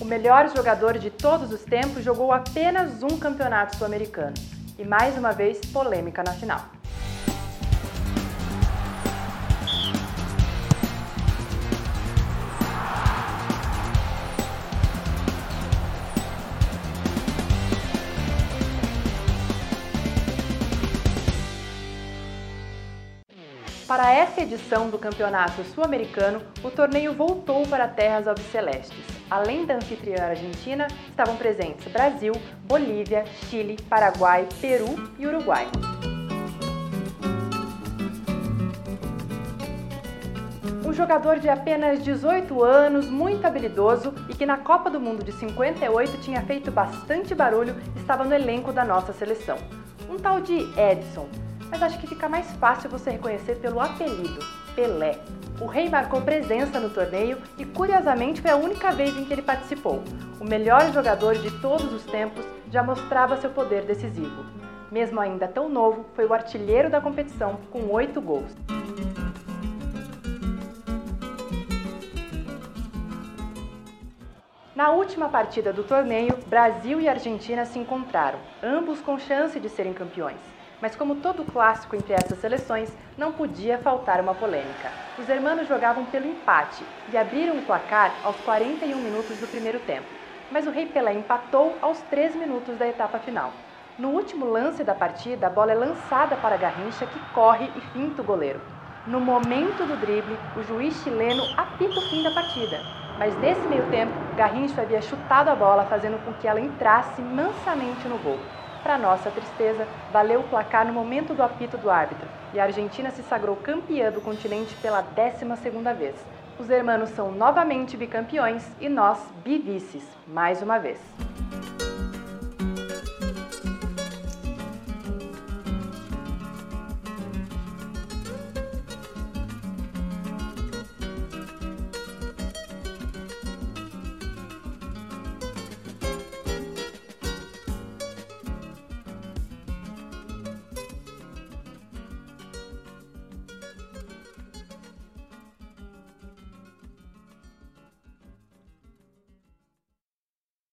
O melhor jogador de todos os tempos jogou apenas um campeonato sul-americano. E mais uma vez, polêmica na final. Para essa edição do Campeonato Sul-Americano, o torneio voltou para terras albicelestes. Além da anfitriã argentina, estavam presentes Brasil, Bolívia, Chile, Paraguai, Peru e Uruguai. Um jogador de apenas 18 anos, muito habilidoso e que na Copa do Mundo de 58 tinha feito bastante barulho, estava no elenco da nossa seleção. Um tal de Edson, mas acho que fica mais fácil você reconhecer pelo apelido, Pelé. O rei marcou presença no torneio e, curiosamente, foi a única vez em que ele participou. O melhor jogador de todos os tempos já mostrava seu poder decisivo. Mesmo ainda tão novo, foi o artilheiro da competição com oito gols. Na última partida do torneio, Brasil e Argentina se encontraram, ambos com chance de serem campeões. Mas como todo clássico entre essas seleções, não podia faltar uma polêmica. Os hermanos jogavam pelo empate e abriram o placar aos 41 minutos do primeiro tempo. Mas o Rei Pelé empatou aos 3 minutos da etapa final. No último lance da partida, a bola é lançada para Garrincha, que corre e finta o goleiro. No momento do drible, o juiz chileno apita o fim da partida. Mas nesse meio tempo, Garrincha havia chutado a bola, fazendo com que ela entrasse mansamente no gol. Para nossa tristeza, valeu o placar no momento do apito do árbitro e a Argentina se sagrou campeã do continente pela 12ª vez. Os hermanos são novamente bicampeões e nós bivices, mais uma vez.